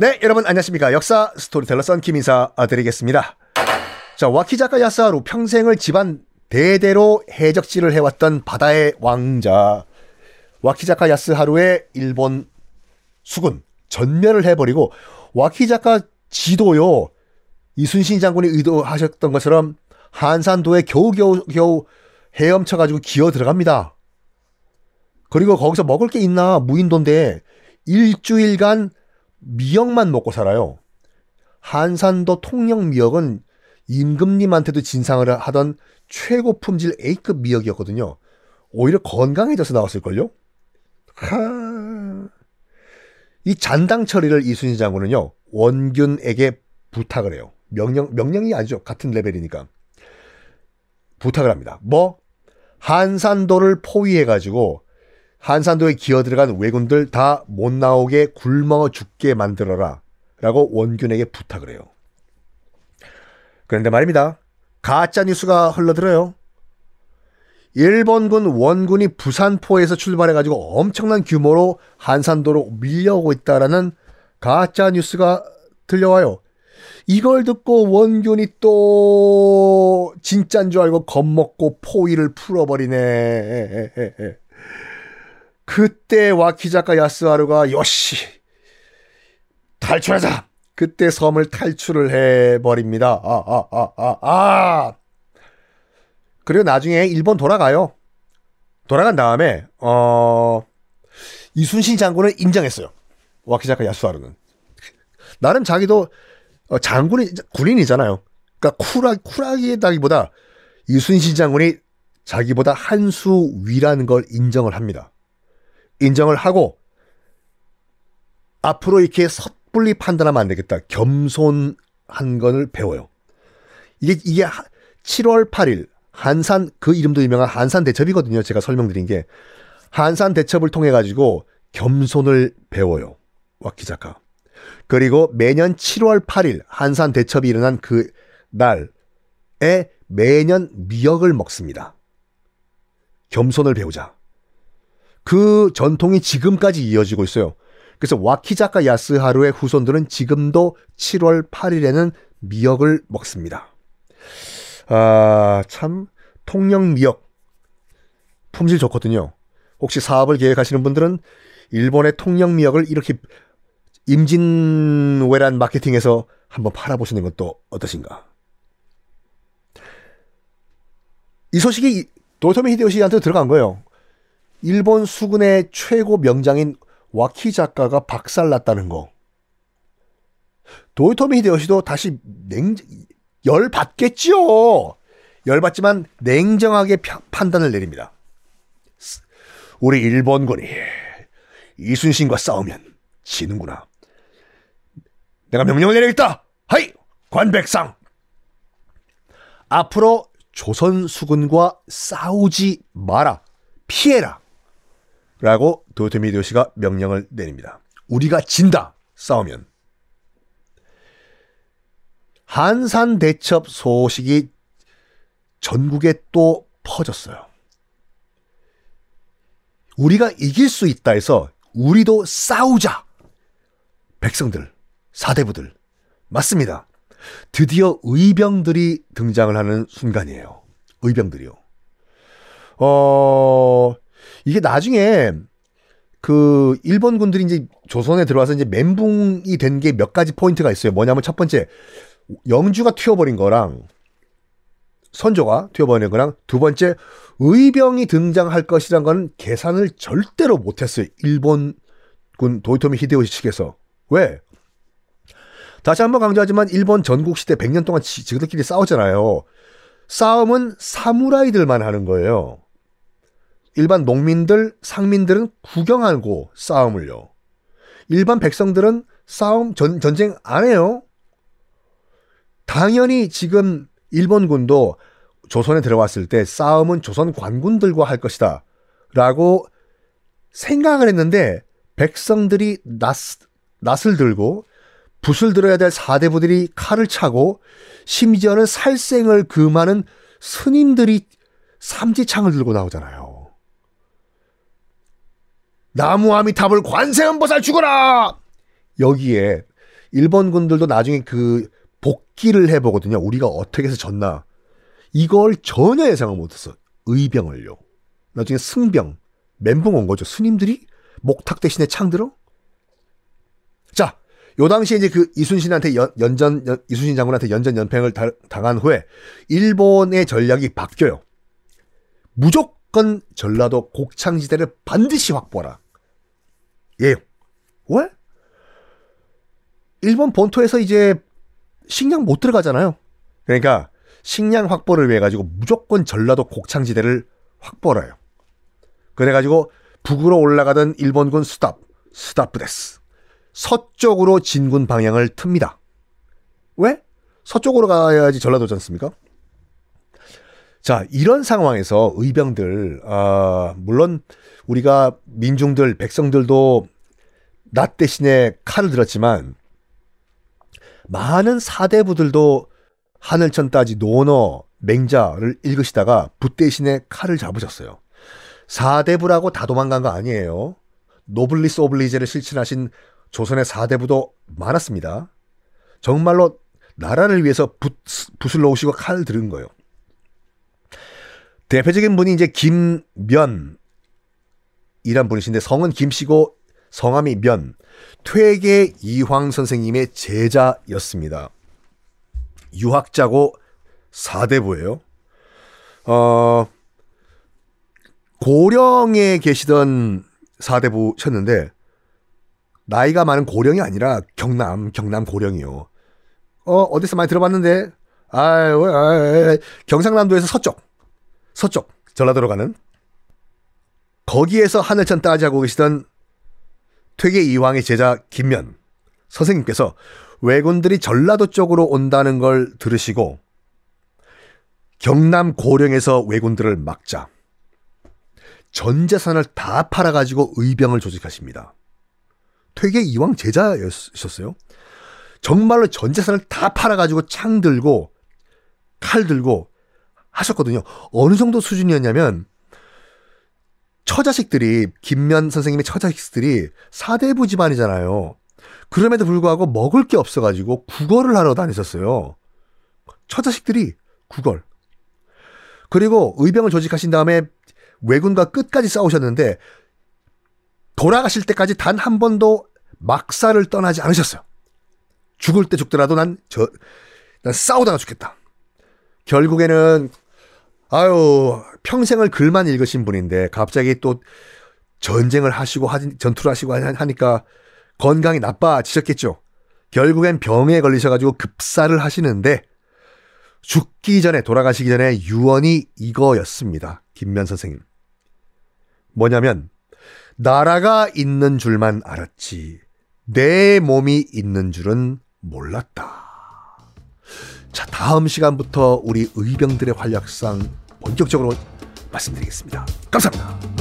네, 여러분 안녕하십니까. 역사 스토리텔러 썬킴 인사 드리겠습니다. 자, 와키자카 야스하루 평생을 집안 대대로 해적질을 해왔던 바다의 왕자. 와키자카 야스하루의 일본 수군 전멸을 해버리고 와키자카 지도요. 이순신 장군이 의도하셨던 것처럼 한산도에 겨우겨우 겨우 헤엄쳐가지고 기어 들어갑니다. 그리고 거기서 먹을 게 있나 무인도인데 일주일간 미역만 먹고 살아요. 한산도 통영 미역은 임금님한테도 진상을 하던 최고 품질 A급 미역이었거든요. 오히려 건강해져서 나왔을걸요? 하... 이 잔당 처리를 이순신 장군은요, 원균에게 부탁을 해요. 명령, 명령이 아니죠. 같은 레벨이니까. 부탁을 합니다. 뭐? 한산도를 포위해가지고 한산도에 기어 들어간 왜군들 다 못 나오게 굶어 죽게 만들어라. 라고 원균에게 부탁을 해요. 그런데 말입니다. 가짜 뉴스가 흘러들어요. 일본군 원군이 부산포에서 출발해가지고 엄청난 규모로 한산도로 밀려오고 있다라는 가짜 뉴스가 들려와요. 이걸 듣고 원균이 또 진짠 줄 알고 겁먹고 포위를 풀어버리네. 그때 와키자카 야스하루가 요시 탈출하자. 그때 섬을 탈출을 해 버립니다. 아, 아, 아, 아, 아. 그리고 나중에 일본 돌아가요. 돌아간 다음에, 어, 이순신 장군을 인정했어요. 와키자카 야스하루는. 나름 자기도 어, 장군이, 군인이잖아요. 그러니까 쿨하, 쿨하기다기보다 이순신 장군이 자기보다 한 수 위라는 걸 인정을 합니다. 인정을 하고 앞으로 이렇게 섣불리 판단하면 안 되겠다. 겸손한 것을 배워요. 이게 이게 7월 8일 한산 그 이름도 유명한 한산 대첩이거든요. 제가 설명드린 게 한산 대첩을 통해 가지고 겸손을 배워요. 와키 작가. 그리고 매년 7월 8일 한산 대첩이 일어난 그 날에 매년 미역을 먹습니다. 겸손을 배우자. 그 전통이 지금까지 이어지고 있어요. 그래서 와키자카 야스하루의 후손들은 지금도 7월 8일에는 미역을 먹습니다. 아, 참, 통영 미역. 품질 좋거든요. 혹시 사업을 계획하시는 분들은 일본의 통영 미역을 이렇게 임진왜란 마케팅에서 한번 팔아보시는 것도 어떠신가? 이 소식이 도토미 히데요시한테 들어간 거예요. 일본 수군의 최고 명장인 와키 작가가 박살났다는 거. 도요토미 히데요시도 다시 냉, 열 받겠지요. 열 받지만 냉정하게 판단을 내립니다. 우리 일본군이 이순신과 싸우면 지는구나. 내가 명령을 내리겠다. 하이 관백상. 앞으로 조선 수군과 싸우지 마라. 피해라. 라고 도요토미 히데요시가 명령을 내립니다. 우리가 진다. 싸우면. 한산 대첩 소식이 전국에 또 퍼졌어요. 우리가 이길 수 있다 해서 우리도 싸우자. 백성들, 사대부들. 맞습니다. 드디어 의병들이 등장을 하는 순간이에요. 의병들이요. 어, 이게 나중에 그 일본군들이 이제 조선에 들어와서 이제 멘붕이 된 게 몇 가지 포인트가 있어요. 뭐냐면 첫 번째 영주가 튀어버린 거랑 선조가 튀어버린 거랑 두 번째 의병이 등장할 것이란 건 계산을 절대로 못했어요. 일본군 도요토미 히데요시 측에서 왜? 다시 한번 강조하지만 일본 전국 시대 100년 동안 지그들끼리 싸웠잖아요. 싸움은 사무라이들만 하는 거예요. 일반 농민들, 상민들은 구경하고 싸움을요. 일반 백성들은 싸움, 전, 전쟁 안 해요. 당연히 지금 일본군도 조선에 들어왔을 때 싸움은 조선 관군들과 할 것이다. 라고 생각을 했는데 백성들이 낫, 낫을 들고 붓을 들어야 될 사대부들이 칼을 차고 심지어는 살생을 금하는 스님들이 삼지창을 들고 나오잖아요. 나무 아미탑을 관세음보살 죽어라! 여기에 일본 군들도 나중에 그 복귀를 해보거든요. 우리가 어떻게 해서 졌나. 이걸 전혀 예상을 못했어. 의병을요. 나중에 승병, 멘붕 온 거죠. 스님들이 목탁 대신에 창 들어? 자, 요 당시에 이제 그 이순신한테 연, 연전, 연, 이순신 장군한테 연전 연팽을 다, 당한 후에 일본의 전략이 바뀌어요. 무조건 전라도 곡창지대를 반드시 확보하라. 예. 왜? 일본 본토에서 이제 식량 못 들어가잖아요. 그러니까 식량 확보를 위해 가지고 무조건 전라도 곡창지대를 확보를 해요. 그래 가지고 북으로 올라가던 일본군 stop, ストップです. 서쪽으로 진군 방향을 틉니다. 왜? 서쪽으로 가야지 전라도지 않습니까? 자, 이런 상황에서 의병들, 아, 물론 우리가 민중들, 백성들도 낫 대신에 칼을 들었지만, 많은 사대부들도 하늘천 따지 논어, 맹자를 읽으시다가 붓 대신에 칼을 잡으셨어요. 사대부라고 다 도망간 거 아니에요. 노블리스 오블리제를 실천하신 조선의 사대부도 많았습니다. 정말로 나라를 위해서 붓, 붓을 놓으시고 칼을 들은 거예요. 대표적인 분이 이제 김면이란 분이신데 성은 김씨고 성함이 면, 퇴계 이황 선생님의 제자였습니다. 유학자고 사대부예요. 어, 고령에 계시던 사대부셨는데 나이가 많은 고령이 아니라 경남 경남 고령이요. 어 어디서 많이 들어봤는데 아유 아, 경상남도에서 서쪽 서쪽 전라도로 가는 거기에서 하늘천 따지하고 계시던 퇴계 이황의 제자 김면 선생님께서 왜군들이 전라도 쪽으로 온다는 걸 들으시고 경남 고령에서 왜군들을 막자 전 재산을 다 팔아가지고 의병을 조직하십니다. 퇴계 이왕 제자였었어요. 정말로 전 재산을 다 팔아가지고 창 들고 칼 들고 하셨거든요. 어느 정도 수준이었냐면 처자식들이 김면 선생님의 처자식들이 사대부 집안이잖아요. 그럼에도 불구하고 먹을 게 없어가지고 국어를 하러 다녔었어요. 처자식들이 국어를. 그리고 의병을 조직하신 다음에 왜군과 끝까지 싸우셨는데 돌아가실 때까지 단 한 번도 막사를 떠나지 않으셨어요. 죽을 때 죽더라도 난 저, 난 싸우다가 죽겠다. 결국에는, 아유, 평생을 글만 읽으신 분인데, 갑자기 또 전쟁을 하시고, 전투를 하시고 하니까 건강이 나빠지셨겠죠. 결국엔 병에 걸리셔가지고 급사를 하시는데, 죽기 전에, 돌아가시기 전에 유언이 이거였습니다. 김면 선생님. 뭐냐면, 나라가 있는 줄만 알았지. 내 몸이 있는 줄은 몰랐다. 자, 다음 시간부터 우리 의병들의 활약상 본격적으로 말씀드리겠습니다. 감사합니다.